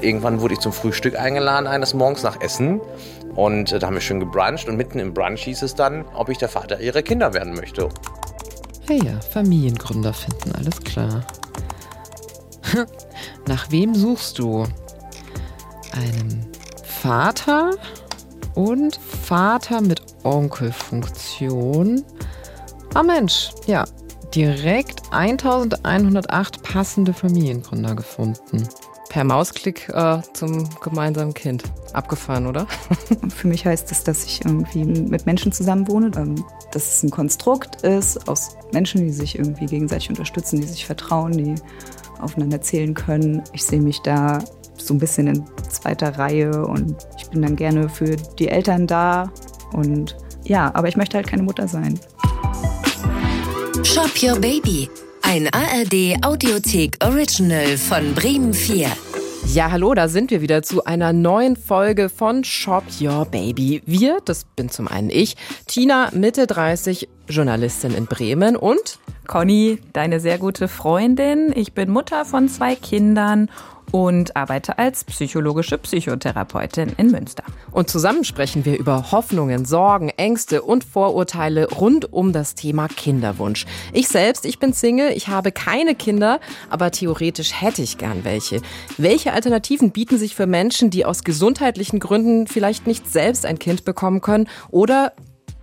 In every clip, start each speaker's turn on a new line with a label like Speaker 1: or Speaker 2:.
Speaker 1: Irgendwann wurde ich zum Frühstück eingeladen eines Morgens nach Essen und äh, da haben wir schön gebruncht und mitten im Brunch hieß es dann, ob ich der Vater ihrer Kinder werden möchte.
Speaker 2: Hey ja, Familiengründer finden, alles klar. Nach wem suchst du? Einem Vater und Vater mit Onkelfunktion. Ah Mensch, ja, direkt 1108 passende Familiengründer gefunden. Per Mausklick äh, zum gemeinsamen Kind. Abgefahren, oder?
Speaker 3: Für mich heißt es, dass ich irgendwie mit Menschen zusammenwohne, ähm, dass es ein Konstrukt ist aus Menschen, die sich irgendwie gegenseitig unterstützen, die sich vertrauen, die aufeinander zählen können. Ich sehe mich da so ein bisschen in zweiter Reihe und ich bin dann gerne für die Eltern da und ja, aber ich möchte halt keine Mutter sein.
Speaker 4: Shop Your Baby. Ein ARD Audiothek Original von Bremen 4.
Speaker 2: Ja, hallo, da sind wir wieder zu einer neuen Folge von Shop Your Baby. Wir, das bin zum einen ich, Tina, Mitte 30, Journalistin in Bremen und
Speaker 5: Conny, deine sehr gute Freundin. Ich bin Mutter von zwei Kindern und arbeite als psychologische Psychotherapeutin in Münster.
Speaker 2: Und zusammen sprechen wir über Hoffnungen, Sorgen, Ängste und Vorurteile rund um das Thema Kinderwunsch. Ich selbst, ich bin Single, ich habe keine Kinder, aber theoretisch hätte ich gern welche. Welche Alternativen bieten sich für Menschen, die aus gesundheitlichen Gründen vielleicht nicht selbst ein Kind bekommen können oder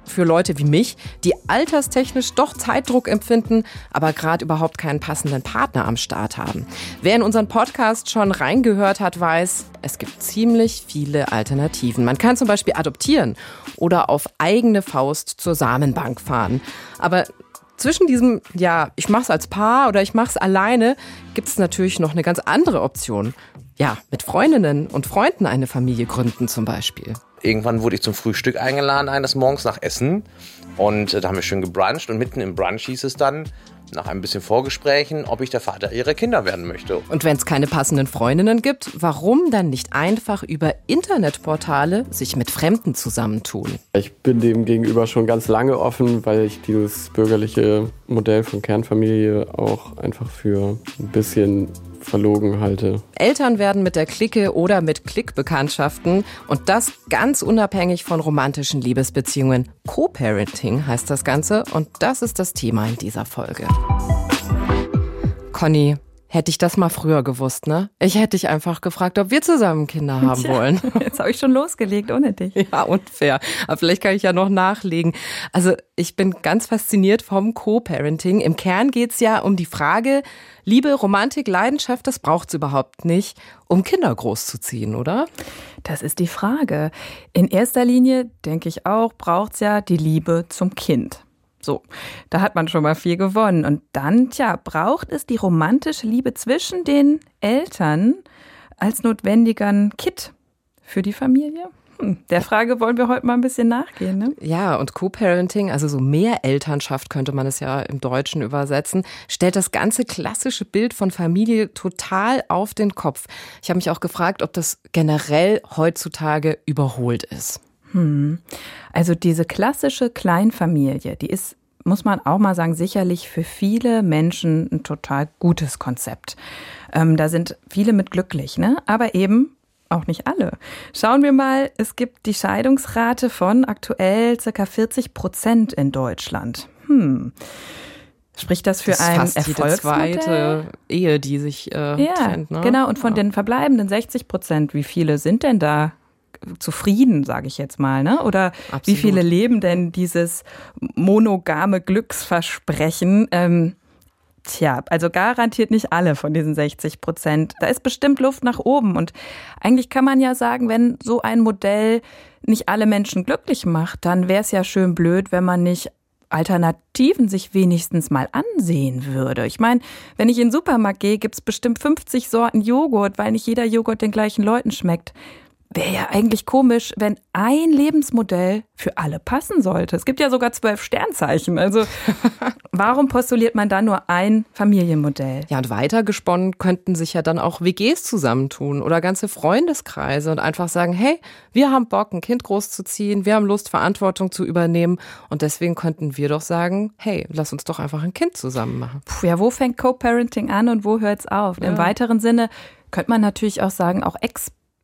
Speaker 2: für Leute wie mich, die alterstechnisch doch Zeitdruck empfinden, aber gerade überhaupt keinen passenden Partner am Start haben. Wer in unseren Podcast schon reingehört hat, weiß, es gibt ziemlich viele Alternativen. Man kann zum Beispiel adoptieren oder auf eigene Faust zur Samenbank fahren. Aber zwischen diesem, ja, ich mach's als Paar oder ich mach's alleine, gibt es natürlich noch eine ganz andere Option. Ja, mit Freundinnen und Freunden eine Familie gründen zum Beispiel
Speaker 1: irgendwann wurde ich zum Frühstück eingeladen eines Morgens nach Essen und äh, da haben wir schön gebruncht und mitten im Brunch hieß es dann, nach ein bisschen Vorgesprächen, ob ich der Vater ihrer Kinder werden möchte.
Speaker 2: Und wenn es keine passenden Freundinnen gibt, warum dann nicht einfach über Internetportale sich mit Fremden zusammentun?
Speaker 6: Ich bin dem gegenüber schon ganz lange offen, weil ich dieses bürgerliche Modell von Kernfamilie auch einfach für ein bisschen verlogen halte.
Speaker 2: Eltern werden mit der Clique oder mit Klickbekanntschaften und das ganz unabhängig von romantischen Liebesbeziehungen. Co-Parenting heißt das Ganze und das ist das Thema in dieser Folge. Conny, Hätte ich das mal früher gewusst, ne? Ich hätte dich einfach gefragt, ob wir zusammen Kinder haben Tja, wollen.
Speaker 5: Jetzt habe ich schon losgelegt ohne dich.
Speaker 2: Ja, unfair. Aber vielleicht kann ich ja noch nachlegen. Also ich bin ganz fasziniert vom Co-Parenting. Im Kern geht's ja um die Frage, Liebe, Romantik, Leidenschaft, das braucht's überhaupt nicht, um Kinder großzuziehen, oder?
Speaker 5: Das ist die Frage. In erster Linie, denke ich auch, braucht's ja die Liebe zum Kind. So, da hat man schon mal viel gewonnen. Und dann, tja, braucht es die romantische Liebe zwischen den Eltern als notwendigen Kit für die Familie? Hm, der Frage wollen wir heute mal ein bisschen nachgehen. Ne?
Speaker 2: Ja, und Co-Parenting, also so mehr Elternschaft könnte man es ja im Deutschen übersetzen, stellt das ganze klassische Bild von Familie total auf den Kopf. Ich habe mich auch gefragt, ob das generell heutzutage überholt ist.
Speaker 5: Hm. Also diese klassische Kleinfamilie, die ist muss man auch mal sagen, sicherlich für viele Menschen ein total gutes Konzept. Ähm, da sind viele mit glücklich, ne? Aber eben auch nicht alle. Schauen wir mal, es gibt die Scheidungsrate von aktuell circa 40 Prozent in Deutschland. Hm. Spricht das für das ein fast Erfolgsmodell?
Speaker 2: Die zweite Ehe, die sich äh, ja, trennt. Ne?
Speaker 5: Genau. Und von ja. den verbleibenden 60 Prozent, wie viele sind denn da zufrieden, sage ich jetzt mal, ne? Oder Absolut. wie viele leben denn dieses monogame Glücksversprechen? Ähm, Tja, also garantiert nicht alle von diesen 60 Prozent. Da ist bestimmt Luft nach oben. Und eigentlich kann man ja sagen, wenn so ein Modell nicht alle Menschen glücklich macht, dann wäre es ja schön blöd, wenn man nicht Alternativen sich wenigstens mal ansehen würde. Ich meine, wenn ich in den Supermarkt gehe, gibt's bestimmt 50 Sorten Joghurt, weil nicht jeder Joghurt den gleichen Leuten schmeckt. Wäre ja eigentlich komisch, wenn ein Lebensmodell für alle passen sollte. Es gibt ja sogar zwölf Sternzeichen. Also warum postuliert man da nur ein Familienmodell?
Speaker 2: Ja, und weitergesponnen könnten sich ja dann auch WGs zusammentun oder ganze Freundeskreise und einfach sagen, hey, wir haben Bock, ein Kind großzuziehen, wir haben Lust, Verantwortung zu übernehmen und deswegen könnten wir doch sagen, hey, lass uns doch einfach ein Kind zusammen machen.
Speaker 5: Puh, ja, wo fängt Co-Parenting an und wo hört es auf? Ja. Im weiteren Sinne Könnte man natürlich auch sagen, auch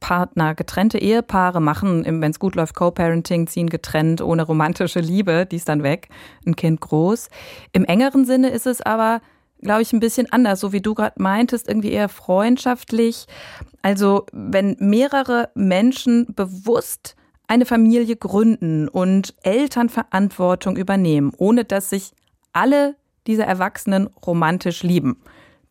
Speaker 5: Ex-Partner, getrennte Ehepaare machen, wenn es gut läuft, Co-Parenting, ziehen getrennt, ohne romantische Liebe, die ist dann weg, ein Kind groß. Im engeren Sinne ist es aber, glaube ich, ein bisschen anders, so wie du gerade meintest, irgendwie eher freundschaftlich. Also wenn mehrere Menschen bewusst eine Familie gründen und Elternverantwortung übernehmen, ohne dass sich alle diese Erwachsenen romantisch lieben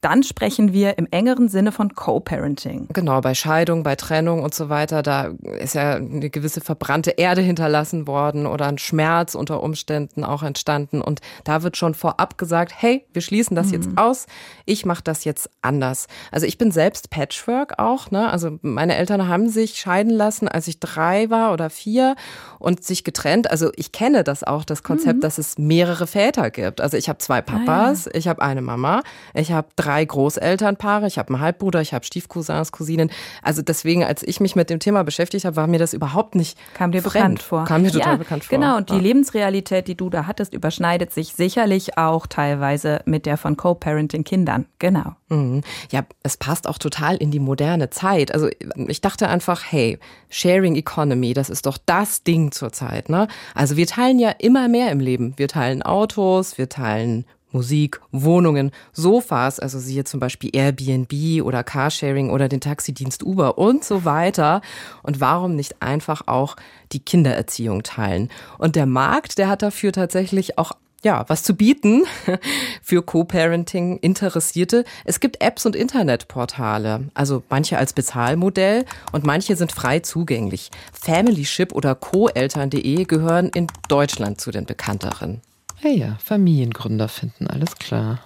Speaker 5: dann sprechen wir im engeren Sinne von Co-Parenting.
Speaker 2: Genau, bei Scheidung, bei Trennung und so weiter, da ist ja eine gewisse verbrannte Erde hinterlassen worden oder ein Schmerz unter Umständen auch entstanden. Und da wird schon vorab gesagt, hey, wir schließen das mhm. jetzt aus, ich mache das jetzt anders. Also ich bin selbst Patchwork auch, ne? Also meine Eltern haben sich scheiden lassen, als ich drei war oder vier und sich getrennt. Also ich kenne das auch, das Konzept, mhm. dass es mehrere Väter gibt. Also ich habe zwei Papas, ah, ja. ich habe eine Mama, ich habe drei drei Großelternpaare, ich habe einen Halbbruder, ich habe Stiefcousins, Cousinen. Also deswegen, als ich mich mit dem Thema beschäftigt habe, war mir das überhaupt nicht
Speaker 5: Kam dir fremd. bekannt vor.
Speaker 2: Kam mir total ja, bekannt vor.
Speaker 5: Genau, und die ja. Lebensrealität, die du da hattest, überschneidet sich sicherlich auch teilweise mit der von Co-Parenting Kindern. Genau.
Speaker 2: Mhm. Ja, es passt auch total in die moderne Zeit. Also ich dachte einfach, hey, Sharing Economy, das ist doch das Ding zurzeit. Ne? Also wir teilen ja immer mehr im Leben. Wir teilen Autos, wir teilen Musik, Wohnungen, Sofas, also siehe zum Beispiel Airbnb oder Carsharing oder den Taxidienst Uber und so weiter. Und warum nicht einfach auch die Kindererziehung teilen? Und der Markt, der hat dafür tatsächlich auch ja, was zu bieten für Co-Parenting Interessierte. Es gibt Apps und Internetportale, also manche als Bezahlmodell und manche sind frei zugänglich. Familyship oder coeltern.de gehören in Deutschland zu den bekannteren.
Speaker 7: Ja, ja, Familiengründer finden, alles klar.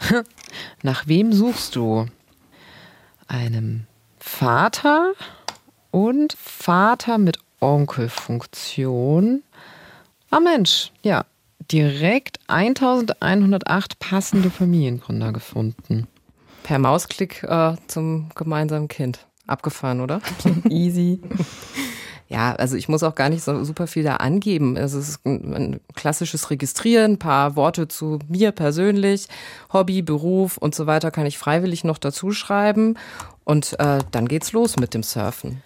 Speaker 7: Nach wem suchst du? Einem Vater und Vater mit Onkelfunktion. Ah Mensch, ja, direkt 1108 passende Familiengründer gefunden.
Speaker 2: Per Mausklick äh, zum gemeinsamen Kind. Abgefahren, oder?
Speaker 5: Easy.
Speaker 2: Ja, also ich muss auch gar nicht so super viel da angeben. Es ist ein, ein klassisches Registrieren, ein paar Worte zu mir persönlich, Hobby, Beruf und so weiter kann ich freiwillig noch dazu schreiben. Und äh, dann geht's los mit dem Surfen.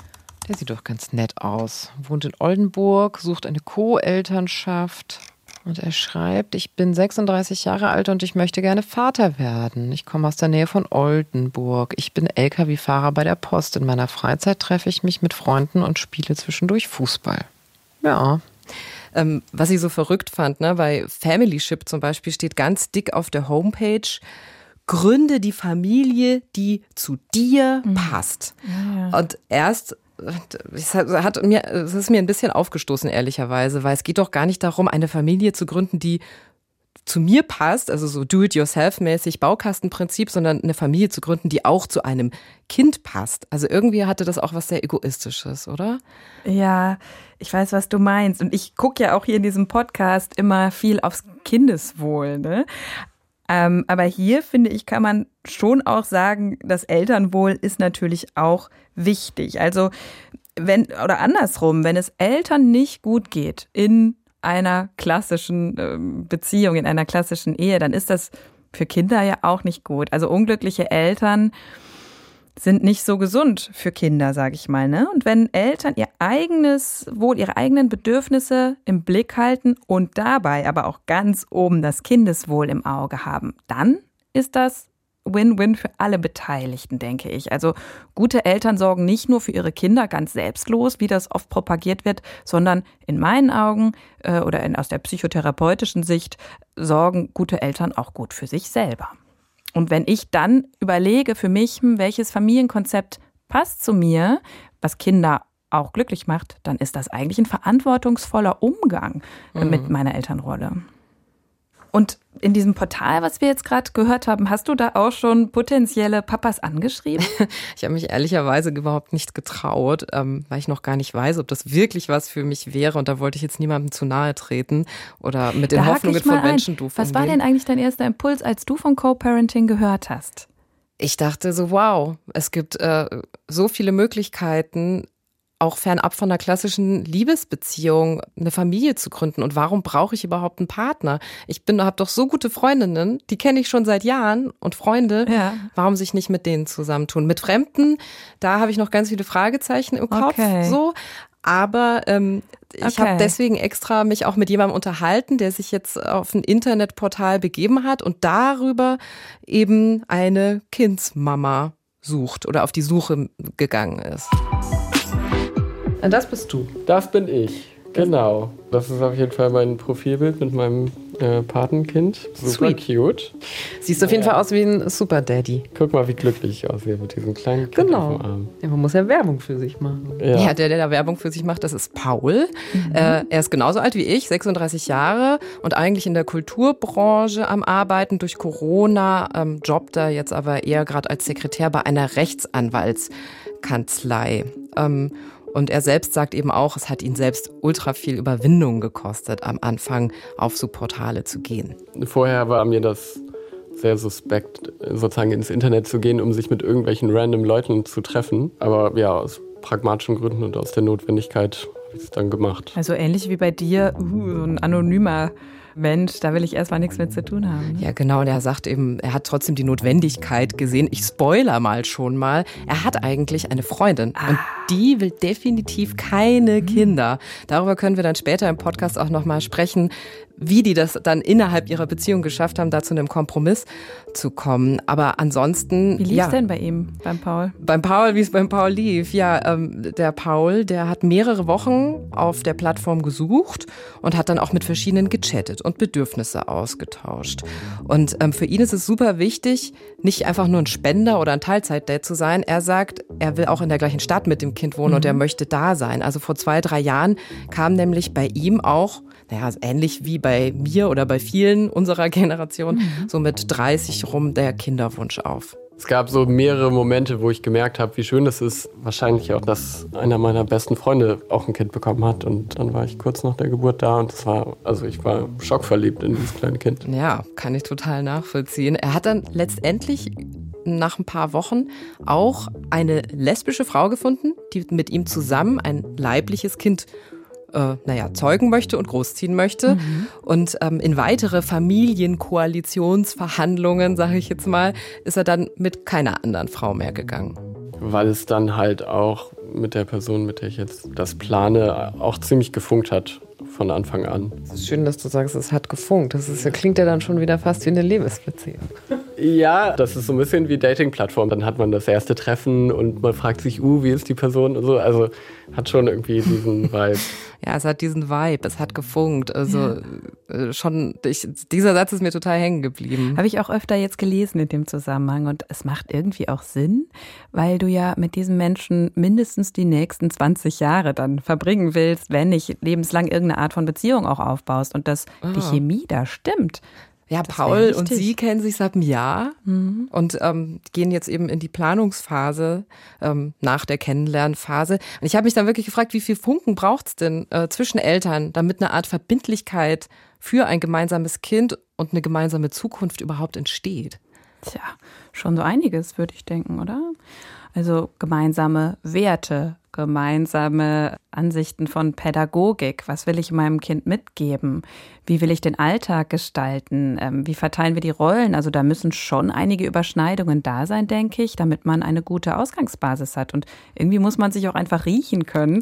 Speaker 7: Der sieht doch ganz nett aus. Wohnt in Oldenburg, sucht eine Co-Elternschaft. Und er schreibt, ich bin 36 Jahre alt und ich möchte gerne Vater werden. Ich komme aus der Nähe von Oldenburg. Ich bin Lkw-Fahrer bei der Post. In meiner Freizeit treffe ich mich mit Freunden und spiele zwischendurch Fußball. Ja.
Speaker 2: Ähm, was ich so verrückt fand, ne, bei Familyship zum Beispiel steht ganz dick auf der Homepage, gründe die Familie, die zu dir mhm. passt. Ja. Und erst es hat mir, es ist mir ein bisschen aufgestoßen, ehrlicherweise, weil es geht doch gar nicht darum, eine Familie zu gründen, die zu mir passt, also so do-it-yourself-mäßig Baukastenprinzip, sondern eine Familie zu gründen, die auch zu einem Kind passt. Also irgendwie hatte das auch was sehr Egoistisches, oder?
Speaker 5: Ja, ich weiß, was du meinst. Und ich gucke ja auch hier in diesem Podcast immer viel aufs Kindeswohl. Ne? Ähm, aber hier, finde ich, kann man schon auch sagen, das Elternwohl ist natürlich auch wichtig. Also, wenn, oder andersrum, wenn es Eltern nicht gut geht in einer klassischen ähm, Beziehung, in einer klassischen Ehe, dann ist das für Kinder ja auch nicht gut. Also unglückliche Eltern sind nicht so gesund für Kinder, sage ich mal. Ne? Und wenn Eltern ihr eigenes Wohl, ihre eigenen Bedürfnisse im Blick halten und dabei aber auch ganz oben das Kindeswohl im Auge haben, dann ist das Win-Win für alle Beteiligten, denke ich. Also gute Eltern sorgen nicht nur für ihre Kinder ganz selbstlos, wie das oft propagiert wird, sondern in meinen Augen äh, oder in, aus der psychotherapeutischen Sicht sorgen gute Eltern auch gut für sich selber. Und wenn ich dann überlege für mich, hm, welches Familienkonzept passt zu mir, was Kinder auch glücklich macht, dann ist das eigentlich ein verantwortungsvoller Umgang mhm. mit meiner Elternrolle. Und in diesem Portal, was wir jetzt gerade gehört haben, hast du da auch schon potenzielle Papas angeschrieben?
Speaker 2: ich habe mich ehrlicherweise überhaupt nicht getraut, ähm, weil ich noch gar nicht weiß, ob das wirklich was für mich wäre. Und da wollte ich jetzt niemandem zu nahe treten oder mit den da Hoffnungen von Menschen ein.
Speaker 5: doof Was war denn eigentlich dein erster Impuls, als du von Co-Parenting gehört hast?
Speaker 2: Ich dachte so, wow, es gibt äh, so viele Möglichkeiten, auch fernab von einer klassischen Liebesbeziehung eine Familie zu gründen. Und warum brauche ich überhaupt einen Partner? Ich bin, habe doch so gute Freundinnen, die kenne ich schon seit Jahren und Freunde. Ja. Warum sich nicht mit denen zusammentun? Mit Fremden, da habe ich noch ganz viele Fragezeichen im Kopf. Okay. So, aber ähm, ich okay. habe deswegen extra mich auch mit jemandem unterhalten, der sich jetzt auf ein Internetportal begeben hat und darüber eben eine Kindsmama sucht oder auf die Suche gegangen ist.
Speaker 7: Das bist du.
Speaker 6: Das bin ich. Genau. Das ist auf jeden Fall mein Profilbild mit meinem äh, Patenkind. Super Sweet. cute.
Speaker 2: Siehst auf jeden Fall aus wie ein Super Daddy.
Speaker 6: Guck mal, wie glücklich ich aussehe mit diesem kleinen
Speaker 7: Kind genau. auf dem Arm. Ja, man muss ja Werbung für sich machen.
Speaker 2: Ja, ja der, der da Werbung für sich macht, das ist Paul. Mhm. Äh, er ist genauso alt wie ich, 36 Jahre und eigentlich in der Kulturbranche am Arbeiten. Durch Corona ähm, jobbt er jetzt aber eher gerade als Sekretär bei einer Rechtsanwaltskanzlei. Ähm, und er selbst sagt eben auch, es hat ihn selbst ultra viel Überwindung gekostet, am Anfang auf so Portale zu gehen.
Speaker 6: Vorher war mir das sehr suspekt, sozusagen ins Internet zu gehen, um sich mit irgendwelchen random Leuten zu treffen. Aber ja, aus pragmatischen Gründen und aus der Notwendigkeit es dann gemacht.
Speaker 5: Also ähnlich wie bei dir, uh, ein anonymer Mensch, da will ich erstmal nichts mit zu tun haben.
Speaker 2: Ne? Ja, genau. Und er sagt eben, er hat trotzdem die Notwendigkeit gesehen. Ich spoiler mal schon mal. Er hat eigentlich eine Freundin ah. und die will definitiv keine. Kinder. Darüber können wir dann später im Podcast auch nochmal sprechen, wie die das dann innerhalb ihrer Beziehung geschafft haben, da zu einem Kompromiss zu kommen. Aber ansonsten.
Speaker 5: Wie lief ja, denn bei ihm, beim Paul?
Speaker 2: Beim Paul, wie es beim Paul lief. Ja, ähm, der Paul, der hat mehrere Wochen auf der Plattform gesucht und hat dann auch mit verschiedenen gechattet und Bedürfnisse ausgetauscht. Und ähm, für ihn ist es super wichtig, nicht einfach nur ein Spender oder ein Teilzeitdate zu sein. Er sagt, er will auch in der gleichen Stadt mit dem Kind wohnen mhm. und er möchte da sein. Also vor zwei, drei Jahren kam nämlich bei ihm auch naja, ähnlich wie bei mir oder bei vielen unserer Generation, mhm. so mit 30 rum der Kinderwunsch auf.
Speaker 6: Es gab so mehrere Momente, wo ich gemerkt habe, wie schön es ist. Wahrscheinlich auch, dass einer meiner besten Freunde auch ein Kind bekommen hat. Und dann war ich kurz nach der Geburt da und es war, also ich war schockverliebt in dieses kleine Kind.
Speaker 2: Ja, kann ich total nachvollziehen. Er hat dann letztendlich nach ein paar Wochen auch eine lesbische Frau gefunden, die mit ihm zusammen ein leibliches Kind äh, naja, zeugen möchte und großziehen möchte. Mhm. Und ähm, in weitere Familienkoalitionsverhandlungen, sage ich jetzt mal, ist er dann mit keiner anderen Frau mehr gegangen.
Speaker 6: Weil es dann halt auch mit der Person, mit der ich jetzt das plane, auch ziemlich gefunkt hat von Anfang an.
Speaker 2: Es ist schön, dass du sagst, es hat gefunkt. Das ist, klingt ja dann schon wieder fast wie eine Liebesbeziehung.
Speaker 6: Ja, das ist so ein bisschen wie Dating-Plattform. Dann hat man das erste Treffen und man fragt sich, uh, wie ist die Person und so. Also hat schon irgendwie diesen Vibe.
Speaker 2: ja, es hat diesen Vibe, es hat gefunkt. Also ja. Äh, schon, ich, dieser Satz ist mir total hängen geblieben.
Speaker 5: Habe ich auch öfter jetzt gelesen in dem Zusammenhang und es macht irgendwie auch Sinn, weil du ja mit diesem Menschen mindestens die nächsten 20 Jahre dann verbringen willst, wenn nicht lebenslang irgendeine Art von Beziehung auch aufbaust und dass ah. die Chemie da stimmt.
Speaker 2: Ja, das Paul und sie kennen sich seit einem Jahr mhm. und ähm, gehen jetzt eben in die Planungsphase ähm, nach der Kennenlernphase. Und ich habe mich dann wirklich gefragt, wie viel Funken braucht's denn äh, zwischen Eltern, damit eine Art Verbindlichkeit für ein gemeinsames Kind und eine gemeinsame Zukunft überhaupt entsteht?
Speaker 5: Tja, schon so einiges, würde ich denken, oder? Also gemeinsame Werte, gemeinsame Ansichten von Pädagogik. Was will ich meinem Kind mitgeben? Wie will ich den Alltag gestalten? Ähm, wie verteilen wir die Rollen? Also da müssen schon einige Überschneidungen da sein, denke ich, damit man eine gute Ausgangsbasis hat. Und irgendwie muss man sich auch einfach riechen können.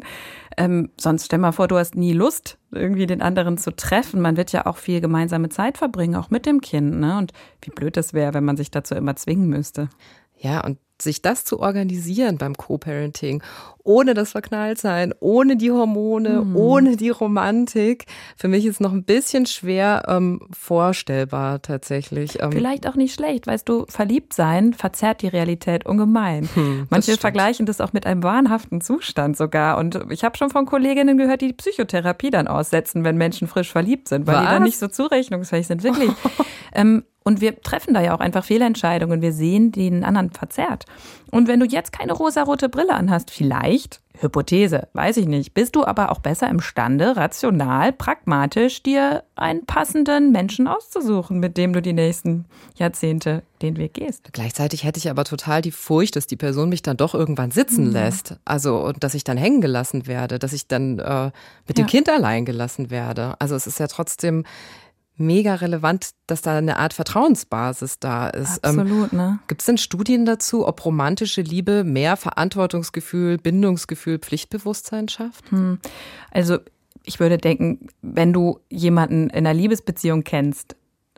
Speaker 5: Ähm, sonst stell mal vor, du hast nie Lust, irgendwie den anderen zu treffen. Man wird ja auch viel gemeinsame Zeit verbringen, auch mit dem Kind. Ne? Und wie blöd das wäre, wenn man sich dazu immer zwingen müsste.
Speaker 2: Ja, und sich das zu organisieren beim Co-Parenting, ohne das Verknalltsein, ohne die Hormone, mhm. ohne die Romantik, für mich ist noch ein bisschen schwer ähm, vorstellbar tatsächlich.
Speaker 5: Ähm, Vielleicht auch nicht schlecht, weißt du, verliebt sein verzerrt die Realität ungemein. Hm, Manche stimmt. vergleichen das auch mit einem wahnhaften Zustand sogar. Und ich habe schon von Kolleginnen gehört, die die Psychotherapie dann aussetzen, wenn Menschen frisch verliebt sind, weil Was? die dann nicht so zurechnungsfähig sind. Wirklich. ähm, Und wir treffen da ja auch einfach Fehlentscheidungen. Wir sehen den anderen verzerrt. Und wenn du jetzt keine rosarote Brille anhast, vielleicht, Hypothese, weiß ich nicht, bist du aber auch besser imstande, rational, pragmatisch dir einen passenden Menschen auszusuchen, mit dem du die nächsten Jahrzehnte den Weg gehst.
Speaker 2: Gleichzeitig hätte ich aber total die Furcht, dass die Person mich dann doch irgendwann sitzen mhm. lässt. Also, und dass ich dann hängen gelassen werde, dass ich dann äh, mit ja. dem Kind allein gelassen werde. Also, es ist ja trotzdem mega relevant, dass da eine Art Vertrauensbasis da ist.
Speaker 5: Ähm, Absolut, ne?
Speaker 2: Gibt es denn Studien dazu, ob romantische Liebe mehr Verantwortungsgefühl, Bindungsgefühl, Pflichtbewusstsein schafft?
Speaker 5: Hm. Also ich würde denken, wenn du jemanden in einer Liebesbeziehung kennst,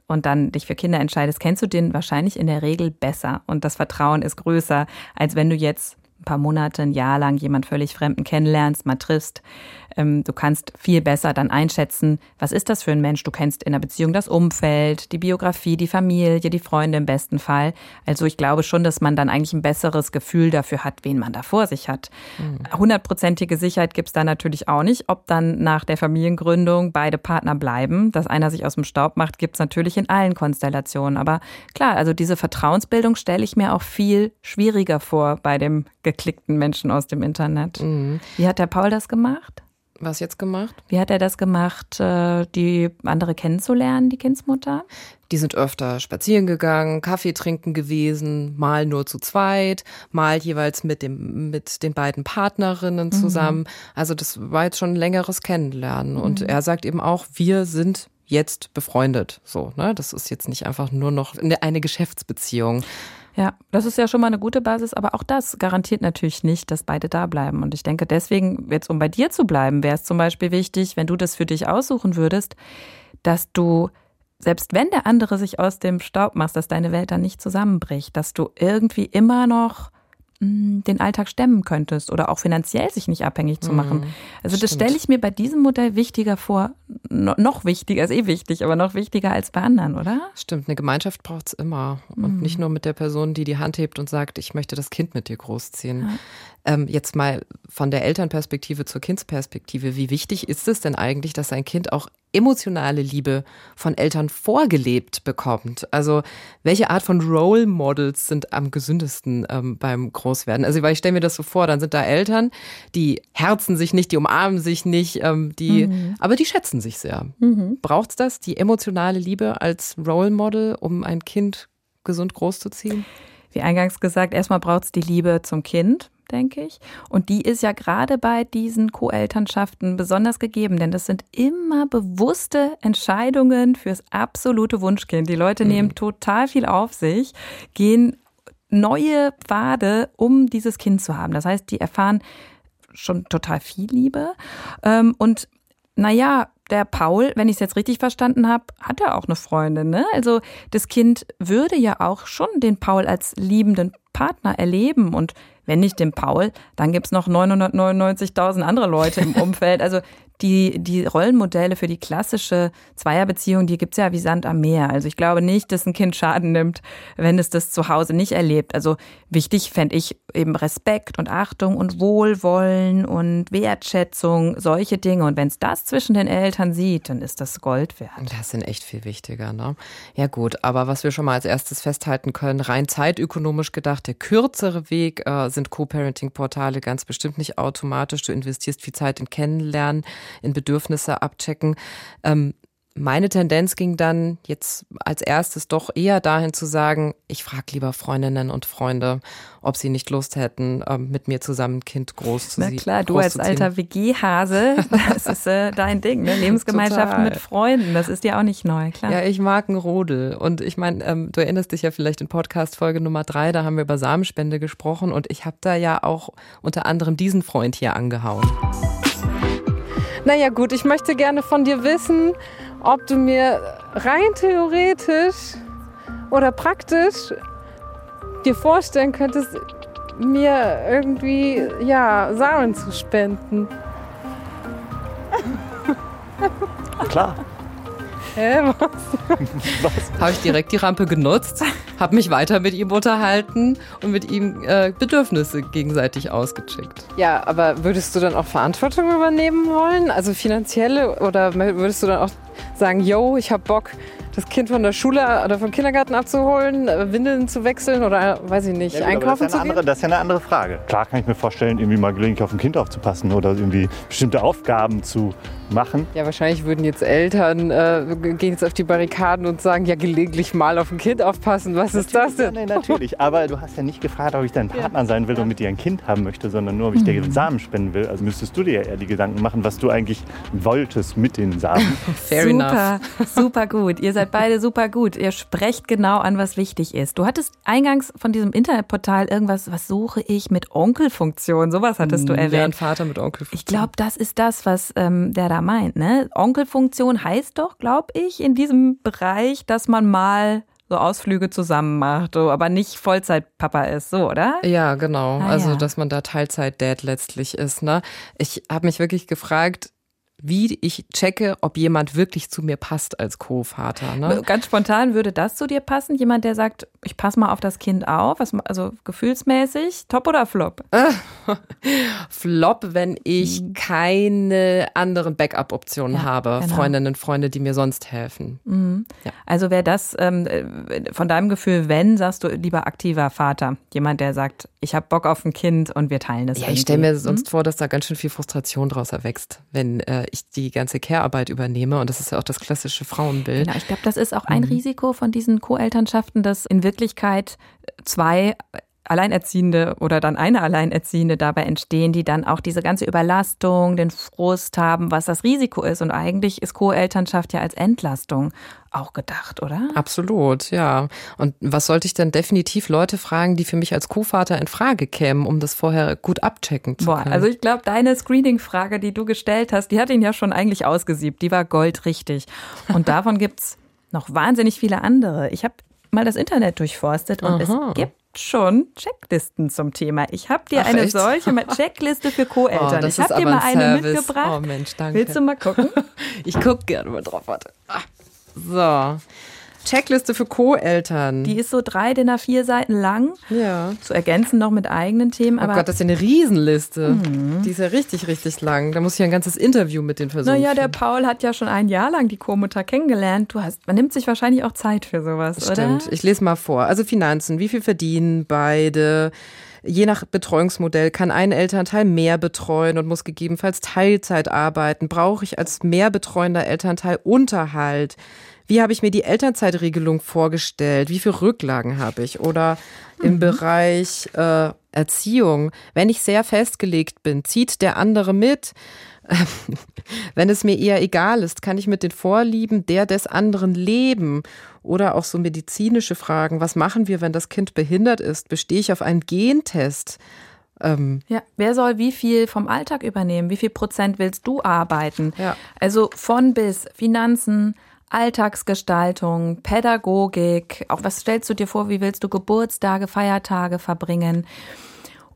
Speaker 5: und dann dich für Kinder entscheidest, kennst du den wahrscheinlich in der Regel besser und das Vertrauen ist größer, als wenn du jetzt paar Monate, ein Jahr lang jemand völlig Fremden kennenlernst, mal triffst. Ähm, du kannst viel besser dann einschätzen, was ist das für ein Mensch? Du kennst in der Beziehung das Umfeld, die Biografie, die Familie, die Freunde im besten Fall. Also ich glaube schon, dass man dann eigentlich ein besseres Gefühl dafür hat, wen man da vor sich hat. Mhm. Hundertprozentige Sicherheit gibt es da natürlich auch nicht. Ob dann nach der Familiengründung beide Partner bleiben, dass einer sich aus dem Staub macht, gibt es natürlich in allen Konstellationen. Aber klar, also diese Vertrauensbildung stelle ich mir auch viel schwieriger vor bei dem geklickten Menschen aus dem Internet. Mhm. Wie hat der Paul das gemacht?
Speaker 2: Was jetzt gemacht?
Speaker 5: Wie hat er das gemacht, äh, die andere kennenzulernen, die Kindsmutter?
Speaker 2: Die sind öfter spazieren gegangen, Kaffee trinken gewesen, mal nur zu zweit, mal jeweils mit dem, mit den beiden Partnerinnen mhm. zusammen. Mhm. Also das war jetzt schon ein längeres Kennenlernen. Mhm. Und er sagt eben auch, wir sind jetzt befreundet. So, ne? Das ist jetzt nicht einfach nur noch eine Geschäftsbeziehung.
Speaker 5: Ja, das ist ja schon mal eine gute Basis, aber auch das garantiert natürlich nicht, dass beide da bleiben. Und ich denke, deswegen, jetzt um bei dir zu bleiben, wäre es zum Beispiel wichtig, wenn du das für dich aussuchen würdest, dass du, selbst wenn der andere sich aus dem Staub machst, dass deine Welt dann nicht zusammenbricht, dass du irgendwie immer noch den Alltag stemmen könntest oder auch finanziell sich nicht abhängig zu machen. Mhm, also das stelle ich mir bei diesem Modell wichtiger vor, noch wichtiger, ist eh wichtig, aber noch wichtiger als bei anderen, oder?
Speaker 2: Stimmt, eine Gemeinschaft braucht es immer und mhm. nicht nur mit der Person, die die Hand hebt und sagt, ich möchte das Kind mit dir großziehen. Ja. Ähm, jetzt mal von der Elternperspektive zur Kindsperspektive. Wie wichtig ist es denn eigentlich, dass ein Kind auch emotionale Liebe von Eltern vorgelebt bekommt? Also welche Art von Role Models sind am gesündesten ähm, beim Großwerden? Also weil ich stelle mir das so vor, dann sind da Eltern, die herzen sich nicht, die umarmen sich nicht, ähm, die, mhm. aber die schätzen sich sehr. Mhm. Braucht es das, die emotionale Liebe als Role Model, um ein Kind gesund großzuziehen?
Speaker 5: Wie eingangs gesagt, erstmal braucht es die Liebe zum Kind denke ich. Und die ist ja gerade bei diesen Co-Elternschaften besonders gegeben, denn das sind immer bewusste Entscheidungen fürs absolute Wunschkind. Die Leute mhm. nehmen total viel auf sich, gehen neue Pfade, um dieses Kind zu haben. Das heißt, die erfahren schon total viel Liebe. Ähm, und naja, der Paul, wenn ich es jetzt richtig verstanden habe, hat er auch eine Freundin. Ne? Also das Kind würde ja auch schon den Paul als liebenden Partner erleben und wenn nicht den Paul, dann gibt's noch 999.000 andere Leute im Umfeld. Also die, die Rollenmodelle für die klassische Zweierbeziehung, die gibt's ja wie Sand am Meer. Also ich glaube nicht, dass ein Kind Schaden nimmt, wenn es das zu Hause nicht erlebt. Also wichtig fände ich eben Respekt und Achtung und Wohlwollen und Wertschätzung, solche Dinge. Und wenn es das zwischen den Eltern sieht, dann ist das Gold wert.
Speaker 2: Das sind echt viel wichtiger, ne? Ja gut, aber was wir schon mal als erstes festhalten können, rein zeitökonomisch gedacht, der kürzere Weg äh, sind Co-Parenting-Portale ganz bestimmt nicht automatisch. Du investierst viel Zeit in Kennenlernen in Bedürfnisse abchecken. Ähm, meine Tendenz ging dann jetzt als erstes doch eher dahin zu sagen, ich frage lieber Freundinnen und Freunde, ob sie nicht Lust hätten, ähm, mit mir zusammen ein Kind groß zu
Speaker 5: ziehen. Na klar, du als alter WG-Hase, das ist äh, dein Ding, ne? Lebensgemeinschaften mit Freunden, das ist dir auch nicht neu, klar.
Speaker 2: Ja, ich mag einen Rodel und ich meine, ähm, du erinnerst dich ja vielleicht in Podcast-Folge Nummer drei, da haben wir über Samenspende gesprochen und ich habe da ja auch unter anderem diesen Freund hier angehauen.
Speaker 8: Naja gut, ich möchte gerne von dir wissen, ob du mir rein theoretisch oder praktisch dir vorstellen könntest, mir irgendwie ja, Samen zu spenden.
Speaker 9: Klar.
Speaker 8: Hä, was?
Speaker 2: was? Habe ich direkt die Rampe genutzt, habe mich weiter mit ihm unterhalten und mit ihm äh, Bedürfnisse gegenseitig ausgecheckt.
Speaker 8: Ja, aber würdest du dann auch Verantwortung übernehmen wollen? Also finanzielle oder würdest du dann auch sagen, yo, ich habe Bock,
Speaker 2: das Kind von der Schule oder vom Kindergarten abzuholen, äh, Windeln zu wechseln oder weiß ich nicht, ja, einkaufen
Speaker 9: das
Speaker 2: zu
Speaker 9: gehen? Andere, das ist ja eine andere Frage. Klar kann ich mir vorstellen, irgendwie mal gelegentlich auf ein Kind aufzupassen oder irgendwie bestimmte Aufgaben zu machen.
Speaker 2: Ja, wahrscheinlich würden jetzt Eltern äh, gehen jetzt auf die Barrikaden und sagen, ja, gelegentlich mal auf ein Kind aufpassen. Was
Speaker 9: natürlich,
Speaker 2: ist das denn?
Speaker 9: Nee, natürlich, aber du hast ja nicht gefragt, ob ich dein Partner ja. sein will und mit dir ein Kind haben möchte, sondern nur, ob ich dir den Samen spenden will. Also müsstest du dir ja eher die Gedanken machen, was du eigentlich wolltest mit den Samen.
Speaker 5: Fair super, enough. super gut. Ihr seid beide super gut. Ihr sprecht genau an, was wichtig ist. Du hattest eingangs von diesem Internetportal irgendwas, was suche ich mit Onkelfunktion, sowas hattest du erwähnt. Ja,
Speaker 2: ein Vater mit Onkelfunktion.
Speaker 5: Ich glaube, das ist das, was ähm, der da da meint. Ne? Onkelfunktion heißt doch, glaube ich, in diesem Bereich, dass man mal so Ausflüge zusammen macht, so, aber nicht Vollzeitpapa ist, so, oder?
Speaker 2: Ja, genau.
Speaker 5: Ah,
Speaker 2: also,
Speaker 5: ja.
Speaker 2: dass man da Teilzeit-Dad letztlich ist. Ne? Ich habe mich wirklich gefragt, wie ich checke, ob jemand wirklich zu mir passt als Co-Vater. Ne?
Speaker 5: Ganz spontan würde das zu dir passen? Jemand, der sagt, ich passe mal auf das Kind auf, also gefühlsmäßig, top oder flop?
Speaker 2: flop, wenn ich mhm. keine anderen Backup-Optionen
Speaker 5: Ja,
Speaker 2: habe,
Speaker 5: genau.
Speaker 2: Freundinnen, Freunde, die mir sonst helfen.
Speaker 5: Mhm.
Speaker 2: Ja.
Speaker 5: Also wäre das ähm, äh, von deinem Gefühl, wenn, sagst du lieber aktiver Vater. Jemand, der sagt, ich habe Bock auf ein Kind und wir teilen das
Speaker 2: Ja, ich stelle mir
Speaker 5: Mhm.
Speaker 2: sonst vor, dass da ganz schön viel Frustration draus erwächst, wenn äh, ich die ganze Care-Arbeit übernehme. Und das ist ja auch das klassische Frauenbild.
Speaker 5: Genau, ich glaube, das ist auch ein
Speaker 2: Mhm.
Speaker 5: Risiko von diesen Co-Elternschaften, dass in Wirklichkeit zwei Alleinerziehende oder dann eine Alleinerziehende dabei entstehen, die dann auch diese ganze Überlastung, den Frust haben, was das Risiko ist. Und eigentlich ist Co-Elternschaft ja als Entlastung auch gedacht, oder?
Speaker 2: Absolut, ja. Und was sollte ich denn definitiv Leute fragen, die für mich als Co-Vater in Frage kämen, um das vorher gut abchecken zu
Speaker 5: Boah,
Speaker 2: können?
Speaker 5: also ich glaube, deine Screening-Frage, die du gestellt hast, die hat ihn ja schon eigentlich ausgesiebt. Die war goldrichtig. Und davon gibt's noch wahnsinnig viele andere. Ich habe mal das Internet durchforstet und
Speaker 2: Aha.
Speaker 5: es gibt schon Checklisten zum Thema. Ich habe dir
Speaker 2: Ach,
Speaker 5: eine
Speaker 2: echt?
Speaker 5: solche Checkliste für Co-Eltern.
Speaker 2: Oh,
Speaker 5: ich habe dir mal
Speaker 2: ein
Speaker 5: eine mitgebracht.
Speaker 2: Oh Mensch, danke.
Speaker 5: Willst du mal gucken?
Speaker 2: ich gucke gerne mal drauf, warte. Ah, So. Checkliste für Co-Eltern.
Speaker 5: Die ist so drei DIN A4 Seiten lang.
Speaker 2: Ja.
Speaker 5: Zu ergänzen noch mit eigenen Themen.
Speaker 2: Oh
Speaker 5: Aber
Speaker 2: Gott, das ist ja eine Riesenliste. Die ist ja richtig, richtig lang. Da muss ich ja ein ganzes Interview mit den Personen
Speaker 5: naja, der. Paul hat ja schon ein Jahr lang die Co-Mutter kennengelernt. Du hast, man nimmt sich wahrscheinlich auch Zeit für sowas, oder?
Speaker 2: Stimmt. Ich lese mal vor. Also Finanzen. Wie viel verdienen beide? Je nach Betreuungsmodell kann ein Elternteil mehr betreuen und muss gegebenenfalls Teilzeit arbeiten. Brauche ich als mehr betreuender Elternteil Unterhalt? Wie habe ich mir die Elternzeitregelung vorgestellt? Wie viele Rücklagen habe ich? Oder im Bereich äh, Erziehung, wenn ich sehr festgelegt bin, zieht der andere mit? Wenn es mir eher egal ist, kann ich mit den Vorlieben der des anderen leben? Oder auch so medizinische Fragen. Was machen wir, wenn das Kind behindert ist? Bestehe ich auf einen Gentest? Ähm,
Speaker 5: Ja, wer soll wie viel vom Alltag übernehmen? Wie viel Prozent willst du arbeiten?
Speaker 2: Ja.
Speaker 5: Also von bis Finanzen, Alltagsgestaltung, Pädagogik, auch was stellst du dir vor, wie willst du Geburtstage, Feiertage verbringen?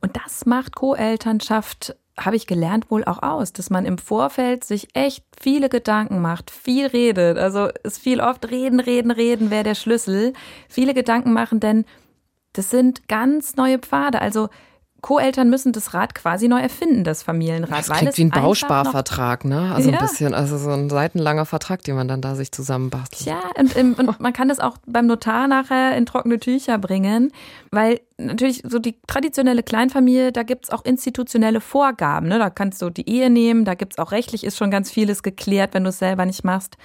Speaker 5: Und das macht Co-Elternschaft, habe ich gelernt, wohl auch aus, dass man im Vorfeld sich echt viele Gedanken macht, viel redet. Also es viel oft reden, reden, reden, wäre der Schlüssel. Viele Gedanken machen, denn das sind ganz neue Pfade. Also Co-Eltern müssen das Rad quasi neu erfinden, das Familienrad.
Speaker 2: das klingt wie ein Bausparvertrag, ne? Also
Speaker 5: Ja.
Speaker 2: ein bisschen, also so ein seitenlanger Vertrag, den man dann da sich zusammenbastelt.
Speaker 5: Ja, und, und man kann das auch beim Notar nachher in trockene Tücher bringen, weil natürlich so die traditionelle Kleinfamilie, da gibt's auch institutionelle Vorgaben. Ne? Da kannst du die Ehe nehmen, da gibt's auch rechtlich ist schon ganz vieles geklärt, wenn du es selber nicht machst.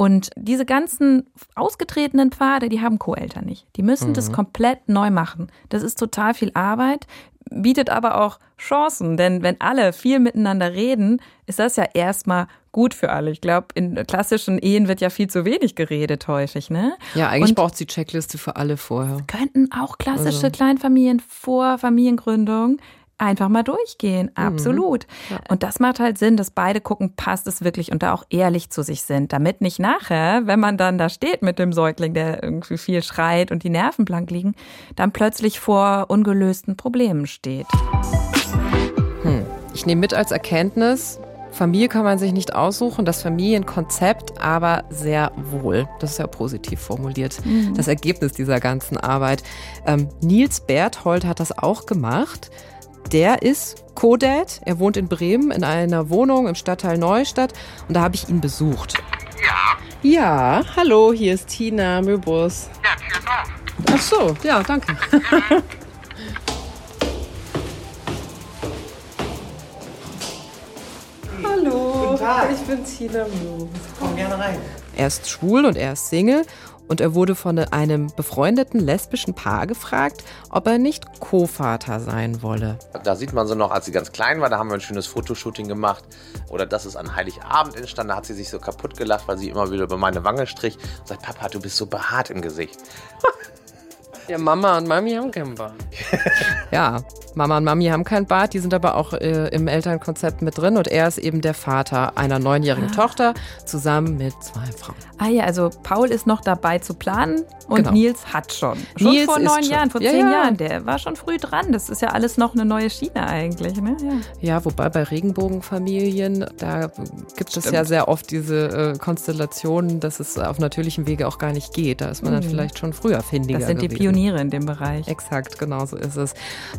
Speaker 5: Und diese ganzen ausgetretenen Pfade, die haben Co-Eltern nicht. Die müssen das komplett neu machen. Das ist total viel Arbeit, bietet aber auch Chancen, denn wenn alle viel miteinander reden, ist das ja erstmal gut für alle. Ich glaube, in klassischen Ehen wird ja viel zu wenig geredet häufig, ne?
Speaker 2: Ja, eigentlich braucht es die Checkliste für alle vorher.
Speaker 5: könnten auch klassische
Speaker 2: Also.
Speaker 5: Kleinfamilien vor Familiengründung einfach mal durchgehen.
Speaker 2: Mhm.
Speaker 5: Absolut. Und das macht halt Sinn, dass beide gucken, passt es wirklich und da auch ehrlich zu sich sind, damit nicht nachher, wenn man dann da steht mit dem Säugling, der irgendwie viel schreit und die Nerven blank liegen, dann plötzlich vor ungelösten Problemen steht.
Speaker 2: Ich nehme mit als Erkenntnis, Familie kann man sich nicht aussuchen, das Familienkonzept aber sehr wohl. Das ist ja positiv formuliert, das Ergebnis dieser ganzen Arbeit. Ähm, Nils Berthold hat das auch gemacht. Der ist Co-Dad, er wohnt in Bremen in einer Wohnung im Stadtteil Neustadt und da habe ich ihn besucht. Ja, hallo, hier ist Tina Möbus. Ja, Tür auf. Ach so, ja, danke. hallo, ich bin Tina Möbus.
Speaker 1: Komm gerne rein.
Speaker 2: Er ist schwul und er ist Single und er wurde von einem befreundeten lesbischen Paar gefragt, ob er nicht Co-Vater sein wolle.
Speaker 1: Da sieht man sie noch, als sie ganz klein war, da haben wir ein schönes Fotoshooting gemacht. Oder das ist an Heiligabend entstanden, da hat sie sich so kaputt gelacht, weil sie immer wieder über meine Wange strich und sagt, Papa, du bist so behaart im Gesicht.
Speaker 7: Ja, Mama und Mami haben keinen Bart.
Speaker 2: ja, Mama und Mami haben kein Bart, die sind aber auch äh, im Elternkonzept mit drin und er ist eben der Vater einer neunjährigen ah. Tochter zusammen mit zwei Frauen.
Speaker 5: Ah ja, also Paul ist noch dabei zu planen und genau. Nils hat schon. Schon Nils vor neun Jahren, vor ja, zehn ja. Jahren. Der war schon früh dran. Das ist ja alles noch eine neue Schiene eigentlich. Ne?
Speaker 2: Ja. ja, wobei bei Regenbogenfamilien, da gibt es ja sehr oft diese äh, Konstellationen, dass es auf natürlichem Wege auch gar nicht geht. Da ist man mhm. dann vielleicht schon früher findiger
Speaker 5: Das sind
Speaker 2: gewesen.
Speaker 5: die Pioniere in dem Bereich.
Speaker 2: Exakt, genau so ist es.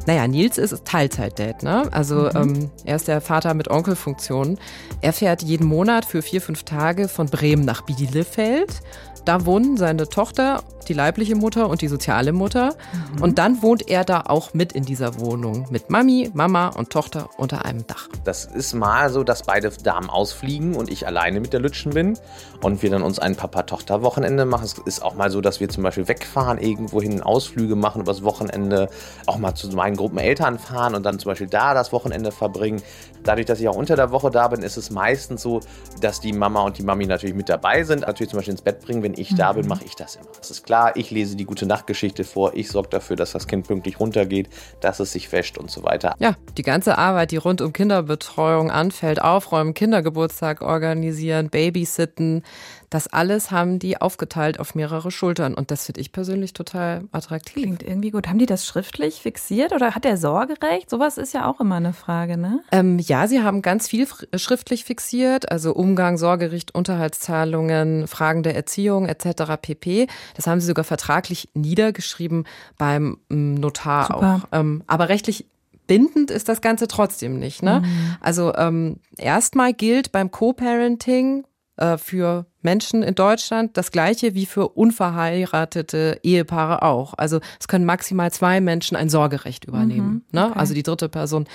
Speaker 2: Naja, Nils ist Teilzeit-Date. Ne? Also mhm. ähm, er ist der Vater mit Onkelfunktionen. Er fährt jeden Monat für vier, fünf Tage von Bremen nach Bielefeld da wohnen seine Tochter, die leibliche Mutter und die soziale Mutter. Mhm. Und dann wohnt er da auch mit in dieser Wohnung. Mit Mami, Mama und Tochter unter einem Dach.
Speaker 1: Das ist mal so, dass beide Damen ausfliegen und ich alleine mit der Lütschen bin. Und wir dann uns ein Papa-Tochter-Wochenende machen. Es ist auch mal so, dass wir zum Beispiel wegfahren, irgendwohin Ausflüge machen übers Wochenende. Auch mal zu meinen Gruppen Eltern fahren und dann zum Beispiel da das Wochenende verbringen. Dadurch, dass ich auch unter der Woche da bin, ist es meistens so, dass die Mama und die Mami natürlich mit dabei sind. Natürlich zum Beispiel ins Bett bringen, wenn wenn ich da bin, mhm. mache ich das immer. Das ist klar, ich lese die gute Nachtgeschichte vor, ich sorge dafür, dass das Kind pünktlich runtergeht, dass es sich wäscht und so weiter.
Speaker 2: Ja, die ganze Arbeit, die rund um Kinderbetreuung anfällt, aufräumen, Kindergeburtstag organisieren, babysitten, das alles haben die aufgeteilt auf mehrere Schultern und das finde ich persönlich total attraktiv.
Speaker 5: Klingt irgendwie gut. Haben die das schriftlich fixiert oder hat der Sorgerecht? Sowas ist ja auch immer eine Frage, ne?
Speaker 2: Ähm, ja, sie haben ganz viel schriftlich fixiert, also Umgang, Sorgerecht, Unterhaltszahlungen, Fragen der Erziehung etc. pp. Das haben sie sogar vertraglich niedergeschrieben beim ähm, Notar Super. auch. Ähm, aber rechtlich bindend ist das Ganze trotzdem nicht. Ne? Mhm. Also ähm, erstmal gilt beim Co-Parenting äh, für Menschen in Deutschland das gleiche wie für unverheiratete Ehepaare auch. Also es können maximal zwei Menschen ein Sorgerecht übernehmen. Mhm, ne? okay. ne? Also die dritte Person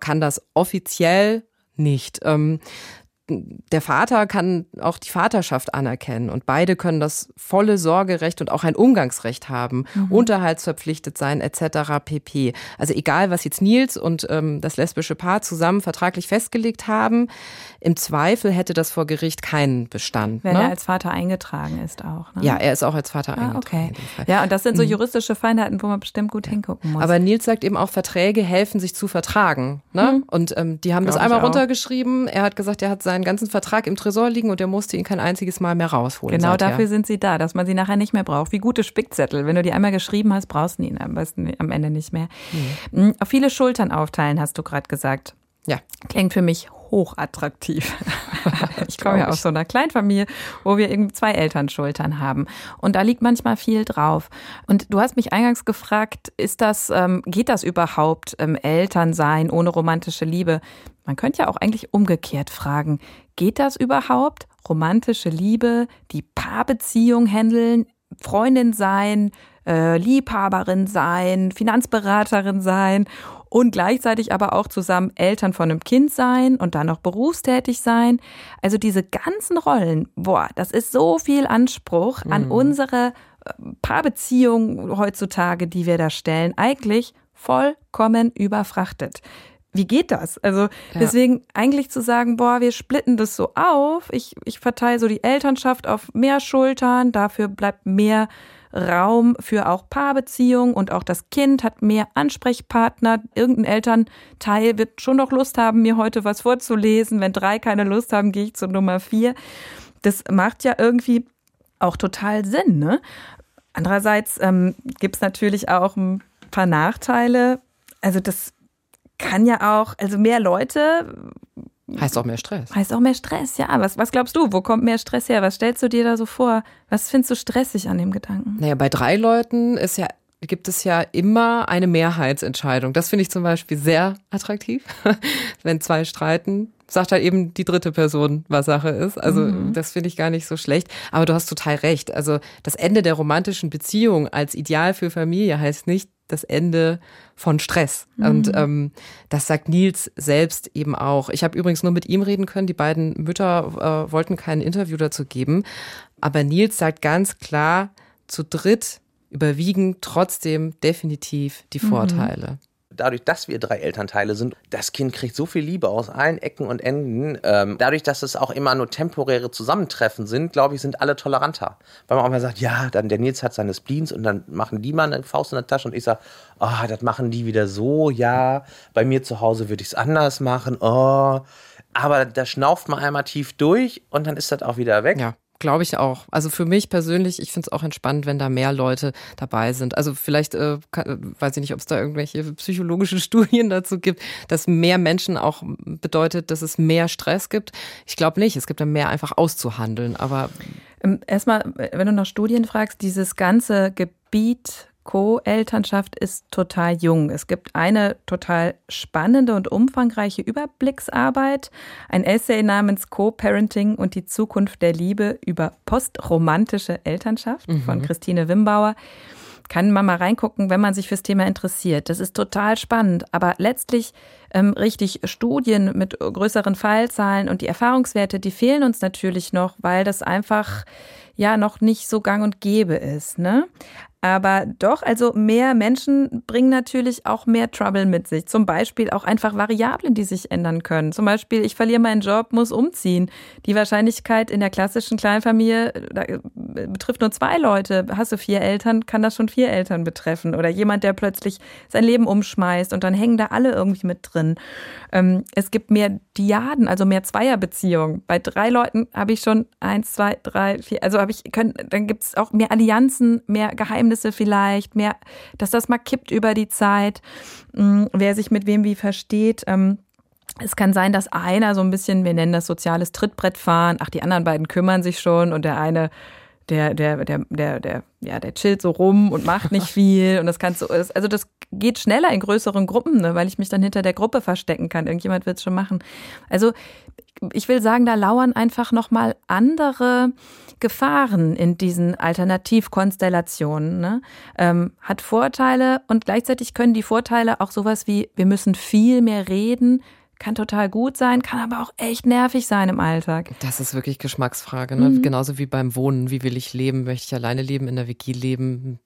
Speaker 2: kann das offiziell nicht. Ähm, der Vater kann auch die Vaterschaft anerkennen und beide können das volle Sorgerecht und auch ein Umgangsrecht haben, mhm. unterhaltsverpflichtet sein etc. pp. Also egal, was jetzt Nils und ähm, das lesbische Paar zusammen vertraglich festgelegt haben, im Zweifel hätte das vor Gericht keinen Bestand.
Speaker 5: Wenn
Speaker 2: ne?
Speaker 5: er als Vater eingetragen ist auch.
Speaker 2: Ne? Ja, er ist auch als Vater ah, eingetragen.
Speaker 5: Okay. Ja, und das sind so mhm. juristische Feinheiten, wo man bestimmt gut hingucken muss.
Speaker 2: Aber Nils sagt eben auch, Verträge helfen sich zu vertragen. Ne? Mhm. Und ähm, die haben Glaub das einmal runtergeschrieben. Er hat gesagt, er hat seinen ganzen Vertrag im Tresor liegen und er musste ihn kein einziges Mal mehr rausholen.
Speaker 5: Genau seither. dafür sind sie da, dass man sie nachher nicht mehr braucht. Wie gute Spickzettel. Wenn du die einmal geschrieben hast, brauchst du ihn am besten am Ende nicht mehr. Mhm. Auf viele Schultern aufteilen, hast du gerade gesagt. Ja. Klingt für mich hochattraktiv. ich komme ja aus so einer Kleinfamilie, wo wir irgendwie zwei Elternschultern haben. Und da liegt manchmal viel drauf. Und du hast mich eingangs gefragt, ist das, ähm, geht das überhaupt, ähm, Elternsein ohne romantische Liebe? Man könnte ja auch eigentlich umgekehrt fragen, geht das überhaupt? Romantische Liebe, die Paarbeziehung handeln, Freundin sein, äh, Liebhaberin sein, Finanzberaterin sein und gleichzeitig aber auch zusammen Eltern von einem Kind sein und dann noch berufstätig sein. Also diese ganzen Rollen, boah, das ist so viel Anspruch an mhm. unsere äh, Paarbeziehung heutzutage, die wir da stellen, eigentlich vollkommen überfrachtet wie geht das? Also ja. deswegen eigentlich zu sagen, boah, wir splitten das so auf. Ich, ich verteile so die Elternschaft auf mehr Schultern, dafür bleibt mehr Raum für auch Paarbeziehungen und auch das Kind hat mehr Ansprechpartner. Irgendein Elternteil wird schon noch Lust haben, mir heute was vorzulesen. Wenn drei keine Lust haben, gehe ich zu Nummer vier. Das macht ja irgendwie auch total Sinn. Ne? Andererseits ähm, gibt es natürlich auch ein paar Nachteile. Also das kann ja auch, also mehr Leute.
Speaker 2: Heißt auch mehr Stress.
Speaker 5: Heißt auch mehr Stress, ja. Was, was glaubst du? Wo kommt mehr Stress her? Was stellst du dir da so vor? Was findest du stressig an dem Gedanken?
Speaker 2: Naja, bei drei Leuten ist ja gibt es ja immer eine Mehrheitsentscheidung. Das finde ich zum Beispiel sehr attraktiv. Wenn zwei streiten, sagt halt eben die dritte Person, was Sache ist. Also mhm. das finde ich gar nicht so schlecht. Aber du hast total recht. Also das Ende der romantischen Beziehung als Ideal für Familie heißt nicht das Ende von Stress. Mhm. Und ähm, das sagt Nils selbst eben auch. Ich habe übrigens nur mit ihm reden können. Die beiden Mütter äh, wollten kein Interview dazu geben. Aber Nils sagt ganz klar, zu dritt überwiegen trotzdem definitiv die mhm. Vorteile. Mhm
Speaker 1: dadurch, dass wir drei Elternteile sind, das Kind kriegt so viel Liebe aus allen Ecken und Enden. Ähm, dadurch, dass es auch immer nur temporäre Zusammentreffen sind, glaube ich, sind alle toleranter. Weil man auch mal sagt, ja, dann der Nils hat seine Spleens und dann machen die mal eine Faust in der Tasche und ich sage, oh, das machen die wieder so, ja, bei mir zu Hause würde ich es anders machen, oh. Aber da schnauft man einmal tief durch und dann ist das auch wieder weg.
Speaker 2: Ja. Glaube ich auch. Also für mich persönlich, ich finde es auch entspannend, wenn da mehr Leute dabei sind. Also vielleicht, äh, kann, weiß ich nicht, ob es da irgendwelche psychologische Studien dazu gibt, dass mehr Menschen auch bedeutet, dass es mehr Stress gibt. Ich glaube nicht. Es gibt da mehr einfach auszuhandeln. Aber
Speaker 5: ähm, erstmal, wenn du nach Studien fragst, dieses ganze Gebiet Co-Elternschaft ist total jung. Es gibt eine total spannende und umfangreiche Überblicksarbeit, ein Essay namens Co-Parenting und die Zukunft der Liebe über postromantische Elternschaft mhm. von Christine Wimbauer. Kann man mal reingucken, wenn man sich fürs Thema interessiert. Das ist total spannend, aber letztlich ähm, richtig Studien mit größeren Fallzahlen und die Erfahrungswerte, die fehlen uns natürlich noch, weil das einfach ja noch nicht so gang und gäbe ist. Ne? Aber doch, also mehr Menschen bringen natürlich auch mehr Trouble mit sich. Zum Beispiel auch einfach Variablen, die sich ändern können. Zum Beispiel, ich verliere meinen Job, muss umziehen. Die Wahrscheinlichkeit in der klassischen Kleinfamilie betrifft nur zwei Leute. Hast du vier Eltern, kann das schon vier Eltern betreffen. Oder jemand, der plötzlich sein Leben umschmeißt und dann hängen da alle irgendwie mit drin. Ähm, es gibt mehr Diaden, also mehr Zweierbeziehungen. Bei drei Leuten habe ich schon eins, zwei, drei, vier. Also habe ich, können, dann gibt es auch mehr Allianzen, mehr Geheimnisse. Geheimnisse vielleicht, mehr, dass das mal kippt über die Zeit, mm, wer sich mit wem wie versteht. Ähm, es kann sein, dass einer so ein bisschen, wir nennen das soziales Trittbrett fahren, ach, die anderen beiden kümmern sich schon und der eine der, der, der, der, der, ja, der chillt so rum und macht nicht viel. Und das kannst du, also das geht schneller in größeren Gruppen, ne, weil ich mich dann hinter der Gruppe verstecken kann. Irgendjemand wird es schon machen. Also ich will sagen, da lauern einfach nochmal andere Gefahren in diesen Alternativkonstellationen. Ne? Ähm, hat Vorteile und gleichzeitig können die Vorteile auch sowas wie, wir müssen viel mehr reden, kann total gut sein, kann aber auch echt nervig sein im Alltag.
Speaker 2: Das ist wirklich Geschmacksfrage. Ne? Mhm. Genauso wie beim Wohnen. Wie will ich leben? Möchte ich alleine leben, in der WG leben?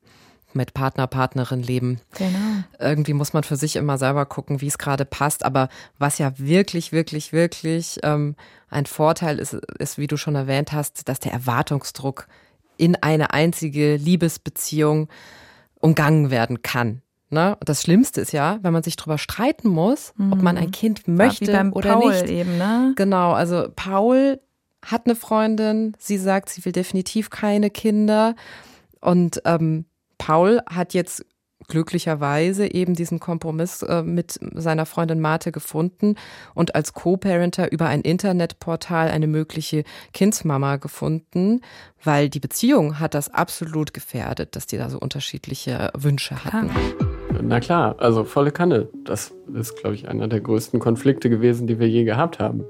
Speaker 2: mit Partner, Partnerin leben. Genau. Irgendwie muss man für sich immer selber gucken, wie es gerade passt. Aber was ja wirklich, wirklich, wirklich ähm, ein Vorteil ist, ist, wie du schon erwähnt hast, dass der Erwartungsdruck in eine einzige Liebesbeziehung umgangen werden kann. Ne? Das Schlimmste ist ja, wenn man sich darüber streiten muss, mhm. ob man ein mhm. Kind möchte ja, oder Paul nicht.
Speaker 5: Eben, ne?
Speaker 2: Genau, also Paul hat eine Freundin, sie sagt, sie will definitiv keine Kinder. Und ähm, Paul hat jetzt glücklicherweise eben diesen Kompromiss äh, mit seiner Freundin Marte gefunden und als Co-Parenter über ein Internetportal eine mögliche Kindsmama gefunden, weil die Beziehung hat das absolut gefährdet, dass die da so unterschiedliche Wünsche hatten.
Speaker 6: Na klar, also volle Kanne. Das ist, glaube ich, einer der größten Konflikte gewesen, die wir je gehabt haben.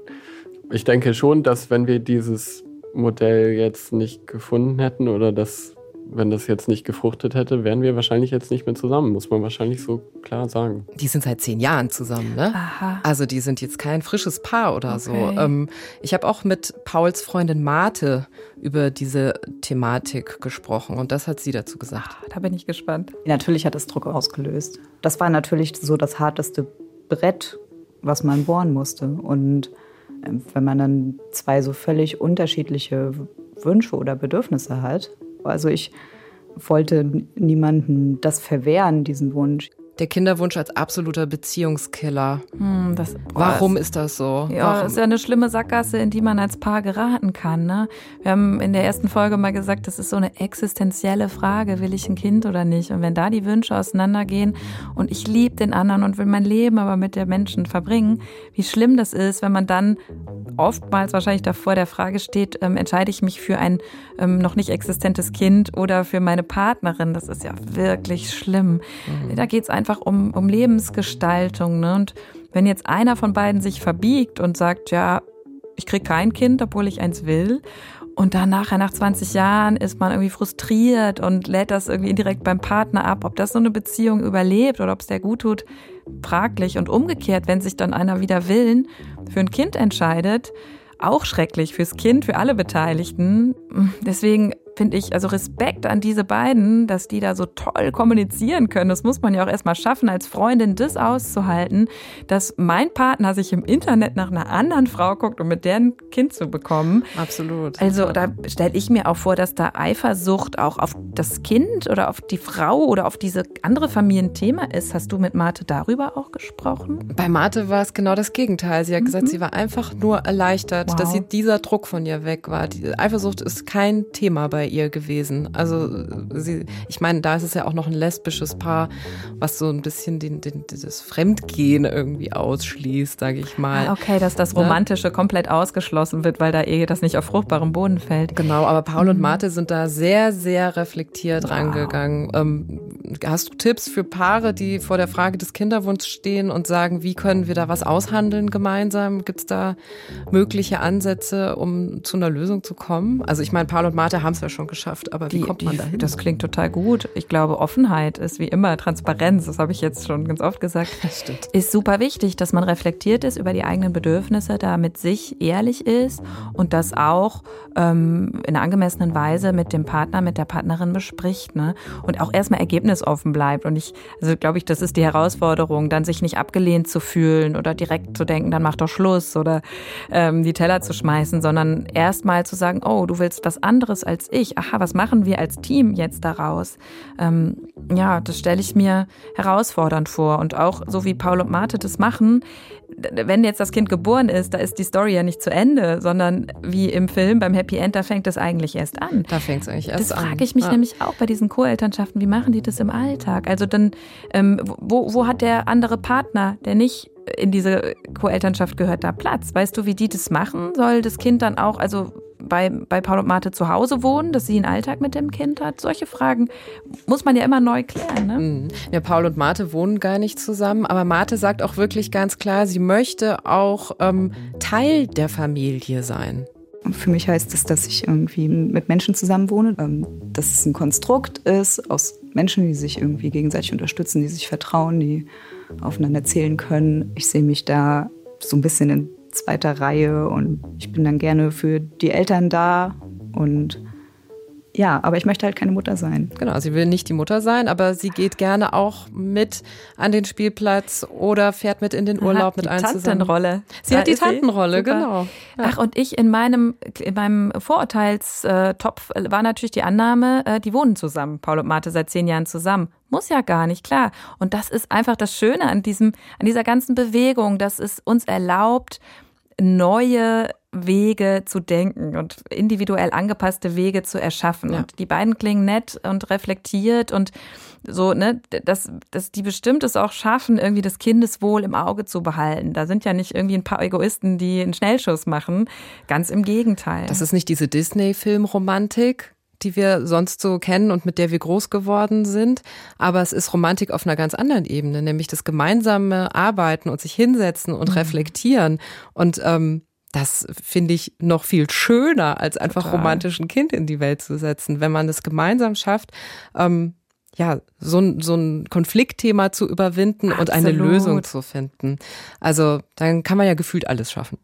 Speaker 6: Ich denke schon, dass wenn wir dieses Modell jetzt nicht gefunden hätten oder das wenn das jetzt nicht gefruchtet hätte, wären wir wahrscheinlich jetzt nicht mehr zusammen, muss man wahrscheinlich so klar sagen.
Speaker 2: Die sind seit zehn Jahren zusammen, ne? Aha. Also die sind jetzt kein frisches Paar oder okay. so. Ähm, ich habe auch mit Pauls Freundin Marte über diese Thematik gesprochen und das hat sie dazu gesagt.
Speaker 5: Da bin ich gespannt.
Speaker 3: Natürlich hat es Druck ausgelöst. Das war natürlich so das harteste Brett, was man bohren musste. Und ähm, wenn man dann zwei so völlig unterschiedliche Wünsche oder Bedürfnisse hat, also ich wollte niemanden das verwehren, diesen Wunsch.
Speaker 2: Der Kinderwunsch als absoluter Beziehungskiller. Hm, das, Warum ist das so?
Speaker 5: Ja,
Speaker 2: Warum?
Speaker 5: das ist ja eine schlimme Sackgasse, in die man als Paar geraten kann. Ne? Wir haben in der ersten Folge mal gesagt, das ist so eine existenzielle Frage, will ich ein Kind oder nicht? Und wenn da die Wünsche auseinandergehen und ich liebe den anderen und will mein Leben aber mit der Menschen verbringen, wie schlimm das ist, wenn man dann oftmals wahrscheinlich davor der Frage steht, ähm, entscheide ich mich für ein ähm, noch nicht existentes Kind oder für meine Partnerin. Das ist ja wirklich schlimm. Mhm. Da geht es einfach um, um Lebensgestaltung. Ne? Und Wenn jetzt einer von beiden sich verbiegt und sagt, ja, ich kriege kein Kind, obwohl ich eins will. Und dann nachher, nach 20 Jahren, ist man irgendwie frustriert und lädt das irgendwie indirekt beim Partner ab. Ob das so eine Beziehung überlebt oder ob es der gut tut, fraglich. Und umgekehrt, wenn sich dann einer wieder Willen für ein Kind entscheidet, auch schrecklich fürs Kind, für alle Beteiligten. Deswegen finde ich, also Respekt an diese beiden, dass die da so toll kommunizieren können. Das muss man ja auch erstmal schaffen, als Freundin das auszuhalten, dass mein Partner sich im Internet nach einer anderen Frau guckt, um mit der ein Kind zu bekommen.
Speaker 2: Absolut.
Speaker 5: Also da stelle ich mir auch vor, dass da Eifersucht auch auf das Kind oder auf die Frau oder auf diese andere Familie ein Thema ist. Hast du mit Marte darüber auch gesprochen?
Speaker 2: Bei Marte war es genau das Gegenteil. Sie hat mhm. gesagt, sie war einfach nur erleichtert, wow. dass sie dieser Druck von ihr weg war. Die Eifersucht ist kein Thema bei ihr gewesen. Also sie, ich meine, da ist es ja auch noch ein lesbisches Paar, was so ein bisschen den, den, dieses Fremdgehen irgendwie ausschließt, sage ich mal.
Speaker 5: Ah, okay, dass das ne? Romantische ja? komplett ausgeschlossen wird, weil da Ehe das nicht auf fruchtbarem Boden fällt.
Speaker 2: Genau, aber Paul mhm. und Marte sind da sehr, sehr reflektiert wow. rangegangen. Ähm, hast du Tipps für Paare, die vor der Frage des Kinderwunschs stehen und sagen, wie können wir da was aushandeln gemeinsam? Gibt es da mögliche Ansätze, um zu einer Lösung zu kommen? Also ich meine, Paul und Marte haben es ja schon geschafft, aber wie die, kommt man die, dahin?
Speaker 5: Das klingt total gut. Ich glaube, Offenheit ist wie immer Transparenz, das habe ich jetzt schon ganz oft gesagt.
Speaker 2: Das stimmt.
Speaker 5: Ist super wichtig, dass man reflektiert ist über die eigenen Bedürfnisse, da mit sich ehrlich ist und das auch ähm, in einer angemessenen Weise mit dem Partner, mit der Partnerin bespricht. Ne? Und auch erstmal ergebnisoffen bleibt. Und ich, also glaube ich, das ist die Herausforderung, dann sich nicht abgelehnt zu fühlen oder direkt zu denken, dann mach doch Schluss oder ähm, die Teller zu schmeißen, sondern erstmal zu sagen, oh, du willst was anderes als ich aha, was machen wir als Team jetzt daraus? Ähm, ja, das stelle ich mir herausfordernd vor. Und auch so wie Paul und Marte das machen, wenn jetzt das Kind geboren ist, da ist die Story ja nicht zu Ende, sondern wie im Film beim Happy End, da fängt das eigentlich erst an.
Speaker 2: Da fängt es eigentlich erst an.
Speaker 5: Das frage ich mich ja. nämlich auch bei diesen Co-Elternschaften. Wie machen die das im Alltag? Also dann, ähm, wo, wo hat der andere Partner, der nicht in diese Co-Elternschaft gehört, da Platz? Weißt du, wie die das machen? Soll das Kind dann auch, also bei, bei Paul und Marte zu Hause wohnen, dass sie einen Alltag mit dem Kind hat? Solche Fragen muss man ja immer neu klären. Ne? Mhm.
Speaker 2: Ja, Paul und Marte wohnen gar nicht zusammen, aber Marte sagt auch wirklich ganz klar, sie möchte auch ähm, Teil der Familie sein.
Speaker 3: Für mich heißt es, dass ich irgendwie mit Menschen zusammenwohne, ähm, dass es ein Konstrukt ist aus Menschen, die sich irgendwie gegenseitig unterstützen, die sich vertrauen, die aufeinander zählen können. Ich sehe mich da so ein bisschen in zweiter Reihe und ich bin dann gerne für die Eltern da und ja, aber ich möchte halt keine Mutter sein.
Speaker 2: Genau, sie will nicht die Mutter sein, aber sie geht gerne auch mit an den Spielplatz oder fährt mit in den Urlaub
Speaker 5: mit
Speaker 2: allen zusammen.
Speaker 5: Tantenrolle.
Speaker 2: Sie da hat die Tantenrolle, genau.
Speaker 5: Ja. Ach, und ich in meinem, in meinem Vorurteilstopf war natürlich die Annahme, äh, die wohnen zusammen. Paul und Marte seit zehn Jahren zusammen. Muss ja gar nicht, klar. Und das ist einfach das Schöne an diesem, an dieser ganzen Bewegung, dass es uns erlaubt, neue Wege zu denken und individuell angepasste Wege zu erschaffen. Ja. Und die beiden klingen nett und reflektiert und so, ne, dass, dass die bestimmt es auch schaffen, irgendwie das Kindeswohl im Auge zu behalten. Da sind ja nicht irgendwie ein paar Egoisten, die einen Schnellschuss machen. Ganz im Gegenteil.
Speaker 2: Das ist nicht diese Disney-Filmromantik, die wir sonst so kennen und mit der wir groß geworden sind. Aber es ist Romantik auf einer ganz anderen Ebene, nämlich das gemeinsame Arbeiten und sich hinsetzen und mhm. reflektieren. Und ähm, das finde ich noch viel schöner, als einfach Total. romantisch ein Kind in die Welt zu setzen. Wenn man es gemeinsam schafft, ähm, ja, so ein, so ein Konfliktthema zu überwinden Absolut. und eine Lösung zu finden. Also dann kann man ja gefühlt alles schaffen.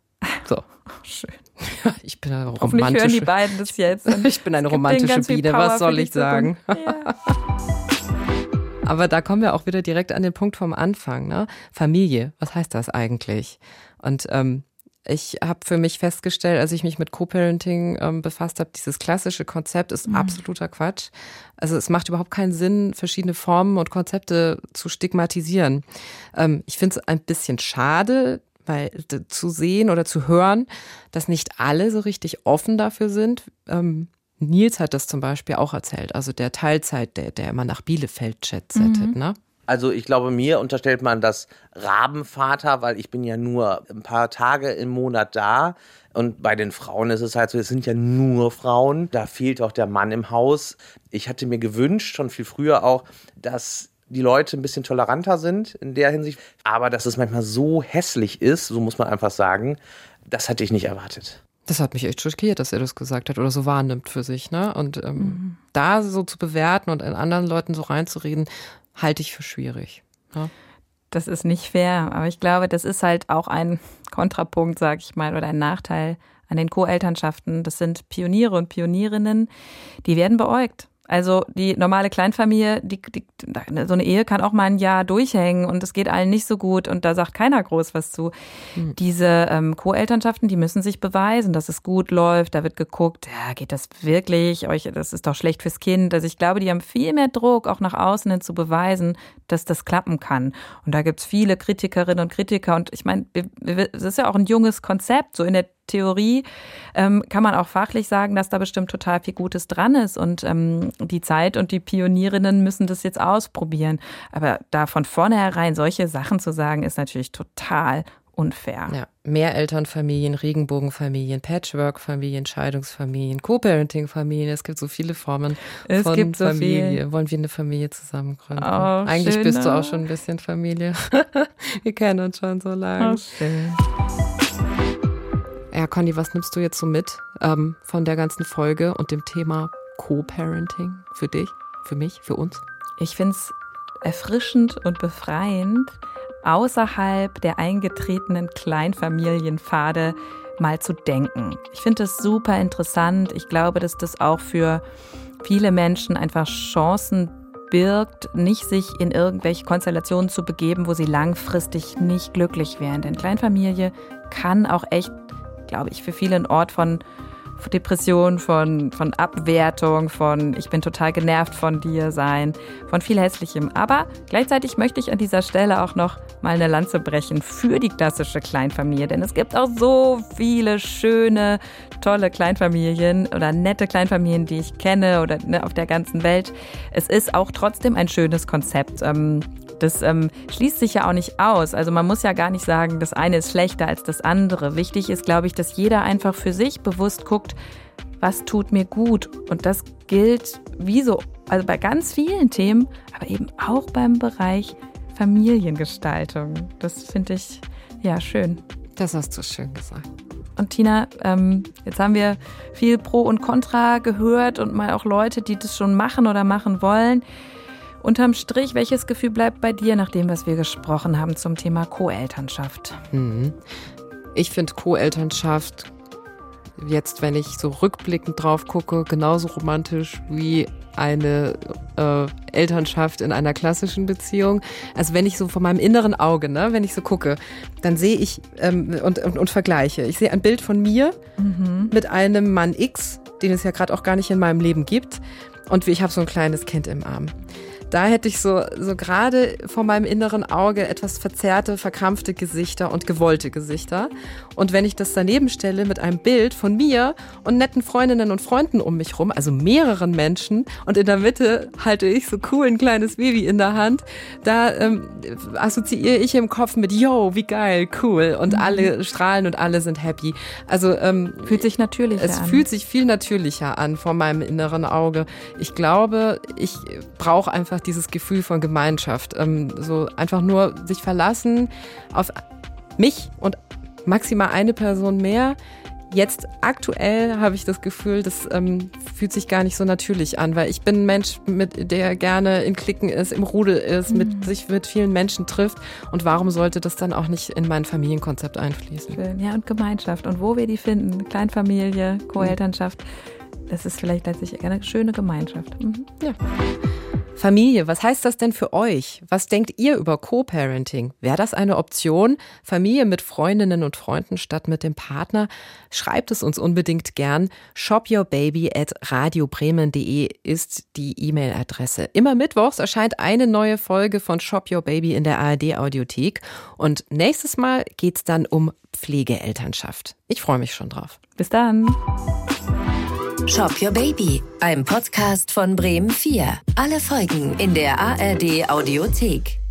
Speaker 2: So.
Speaker 5: Schön.
Speaker 2: Ich bin eine
Speaker 5: romantische. Hoffentlich hören die beiden das jetzt.
Speaker 2: Ich bin eine romantische Biene, was soll ich sagen? Ja. Aber da kommen wir auch wieder direkt an den Punkt vom Anfang. Ne? Familie, was heißt das eigentlich? Und ähm, ich habe für mich festgestellt, als ich mich mit Co-Parenting ähm, befasst habe, dieses klassische Konzept ist mhm. absoluter Quatsch. Also es macht überhaupt keinen Sinn, verschiedene Formen und Konzepte zu stigmatisieren. Ähm, ich finde es ein bisschen schade, weil zu sehen oder zu hören, dass nicht alle so richtig offen dafür sind. Ähm, Nils hat das zum Beispiel auch erzählt, also der Teilzeit, der, der immer nach Bielefeld chatsettet, mhm. ne?
Speaker 1: Also ich glaube, mir unterstellt man das Rabenvater, weil ich bin ja nur ein paar Tage im Monat da. Und bei den Frauen ist es halt so, es sind ja nur Frauen. Da fehlt auch der Mann im Haus. Ich hatte mir gewünscht, schon viel früher auch, dass die Leute ein bisschen toleranter sind in der Hinsicht. Aber dass es manchmal so hässlich ist, so muss man einfach sagen, das hatte ich nicht erwartet.
Speaker 2: Das hat mich echt schockiert, dass er das gesagt hat oder so wahrnimmt für sich. Ne? Und ähm, mhm. da so zu bewerten und in anderen Leuten so reinzureden, halte ich für schwierig. Ja?
Speaker 5: Das ist nicht fair, aber ich glaube, das ist halt auch ein Kontrapunkt, sag ich mal, oder ein Nachteil an den Co-Elternschaften. Das sind Pioniere und Pionierinnen, die werden beäugt. Also die normale Kleinfamilie, die, die, so eine Ehe kann auch mal ein Jahr durchhängen und es geht allen nicht so gut und da sagt keiner groß was zu. Mhm. Diese ähm, Co-Elternschaften, die müssen sich beweisen, dass es gut läuft. Da wird geguckt, ja, geht das wirklich? Euch, das ist doch schlecht fürs Kind. Also ich glaube, die haben viel mehr Druck, auch nach außen hin zu beweisen, dass das klappen kann. Und da gibt's viele Kritikerinnen und Kritiker und ich meine, es ist ja auch ein junges Konzept, so in der Theorie ähm, kann man auch fachlich sagen, dass da bestimmt total viel Gutes dran ist und ähm, die Zeit und die Pionierinnen müssen das jetzt ausprobieren. Aber da von vornherein solche Sachen zu sagen, ist natürlich total unfair.
Speaker 2: Ja, Mehrelternfamilien, Regenbogenfamilien, Patchwork-Familien, Scheidungsfamilien, Co-Parenting-Familien. Es gibt so viele Formen
Speaker 5: es
Speaker 2: von
Speaker 5: gibt so
Speaker 2: Familie.
Speaker 5: Viel.
Speaker 2: Wollen wir eine Familie zusammen gründen?
Speaker 5: Oh,
Speaker 2: Eigentlich
Speaker 5: schön,
Speaker 2: bist du
Speaker 5: ne?
Speaker 2: auch schon ein bisschen Familie. wir kennen uns schon so lange.
Speaker 5: Oh, schön.
Speaker 2: Ja, Conny, was nimmst du jetzt so mit ähm, von der ganzen Folge und dem Thema Co-Parenting für dich, für mich, für uns?
Speaker 5: Ich finde es erfrischend und befreiend, außerhalb der eingetretenen Kleinfamilienpfade mal zu denken. Ich finde das super interessant. Ich glaube, dass das auch für viele Menschen einfach Chancen birgt, nicht sich in irgendwelche Konstellationen zu begeben, wo sie langfristig nicht glücklich wären. Denn Kleinfamilie kann auch echt, glaube ich, für viele ein Ort von Depression, von, von Abwertung, von ich bin total genervt von dir sein, von viel Hässlichem. Aber gleichzeitig möchte ich an dieser Stelle auch noch mal eine Lanze brechen für die klassische Kleinfamilie. Denn es gibt auch so viele schöne, tolle Kleinfamilien oder nette Kleinfamilien, die ich kenne oder ne, auf der ganzen Welt. Es ist auch trotzdem ein schönes Konzept. Ähm, das ähm, schließt sich ja auch nicht aus. Also man muss ja gar nicht sagen, das eine ist schlechter als das andere. Wichtig ist, glaube ich, dass jeder einfach für sich bewusst guckt, was tut mir gut. Und das gilt wie so, also bei ganz vielen Themen, aber eben auch beim Bereich Familiengestaltung. Das finde ich ja schön.
Speaker 2: Das hast du schön gesagt.
Speaker 5: Und Tina, ähm, jetzt haben wir viel Pro und Contra gehört und mal auch Leute, die das schon machen oder machen wollen. Unterm Strich, welches Gefühl bleibt bei dir, nachdem was wir gesprochen haben zum Thema Co-Elternschaft?
Speaker 2: Mhm. Ich finde Co-Elternschaft jetzt, wenn ich so rückblickend drauf gucke, genauso romantisch wie eine äh, Elternschaft in einer klassischen Beziehung. Also wenn ich so von meinem inneren Auge, ne, wenn ich so gucke, dann sehe ich ähm, und, und, und vergleiche. Ich sehe ein Bild von mir
Speaker 5: Mhm.
Speaker 2: mit einem Mann X, den es ja gerade auch gar nicht in meinem Leben gibt. Und ich habe so ein kleines Kind im Arm. Da hätte ich so, so gerade vor meinem inneren Auge etwas verzerrte, verkrampfte Gesichter und gewollte Gesichter. Und wenn ich das daneben stelle mit einem Bild von mir und netten Freundinnen und Freunden um mich rum, also mehreren Menschen, und in der Mitte halte ich so cool ein kleines Baby in der Hand, da ähm, assoziiere ich im Kopf mit, yo, wie geil, cool. Und alle strahlen und alle sind happy. Also ähm,
Speaker 5: Fühlt sich natürlich
Speaker 2: es
Speaker 5: an.
Speaker 2: fühlt sich viel natürlicher an vor meinem inneren Auge. Ich glaube, ich brauche einfach dieses Gefühl von Gemeinschaft. Ähm, so einfach nur sich verlassen auf mich und maximal eine Person mehr. Jetzt aktuell habe ich das Gefühl, das ähm, fühlt sich gar nicht so natürlich an, weil ich bin ein Mensch, mit der gerne in Klicken ist, im Rudel ist, mit sich mit vielen Menschen trifft. Und warum sollte das dann auch nicht in mein Familienkonzept einfließen?
Speaker 5: Schön. Ja, und Gemeinschaft. Und wo wir die finden, Kleinfamilie, Co-Elternschaft, das ist vielleicht letztlich eine schöne Gemeinschaft. Mhm.
Speaker 2: Familie, was heißt das denn für euch? Was denkt ihr über Co-Parenting? Wäre das eine Option? Familie mit Freundinnen und Freunden statt mit dem Partner? Schreibt es uns unbedingt gern. shopyourbaby at radiobremen.de ist die E-Mail-Adresse. Immer mittwochs erscheint eine neue Folge von Shop Your Baby in der ARD-Audiothek. Und nächstes Mal geht's dann um Pflegeelternschaft. Ich freue mich schon drauf.
Speaker 5: Bis dann.
Speaker 4: Shop Your Baby, ein Podcast von Bremen 4. Alle Folgen in der ARD Audiothek.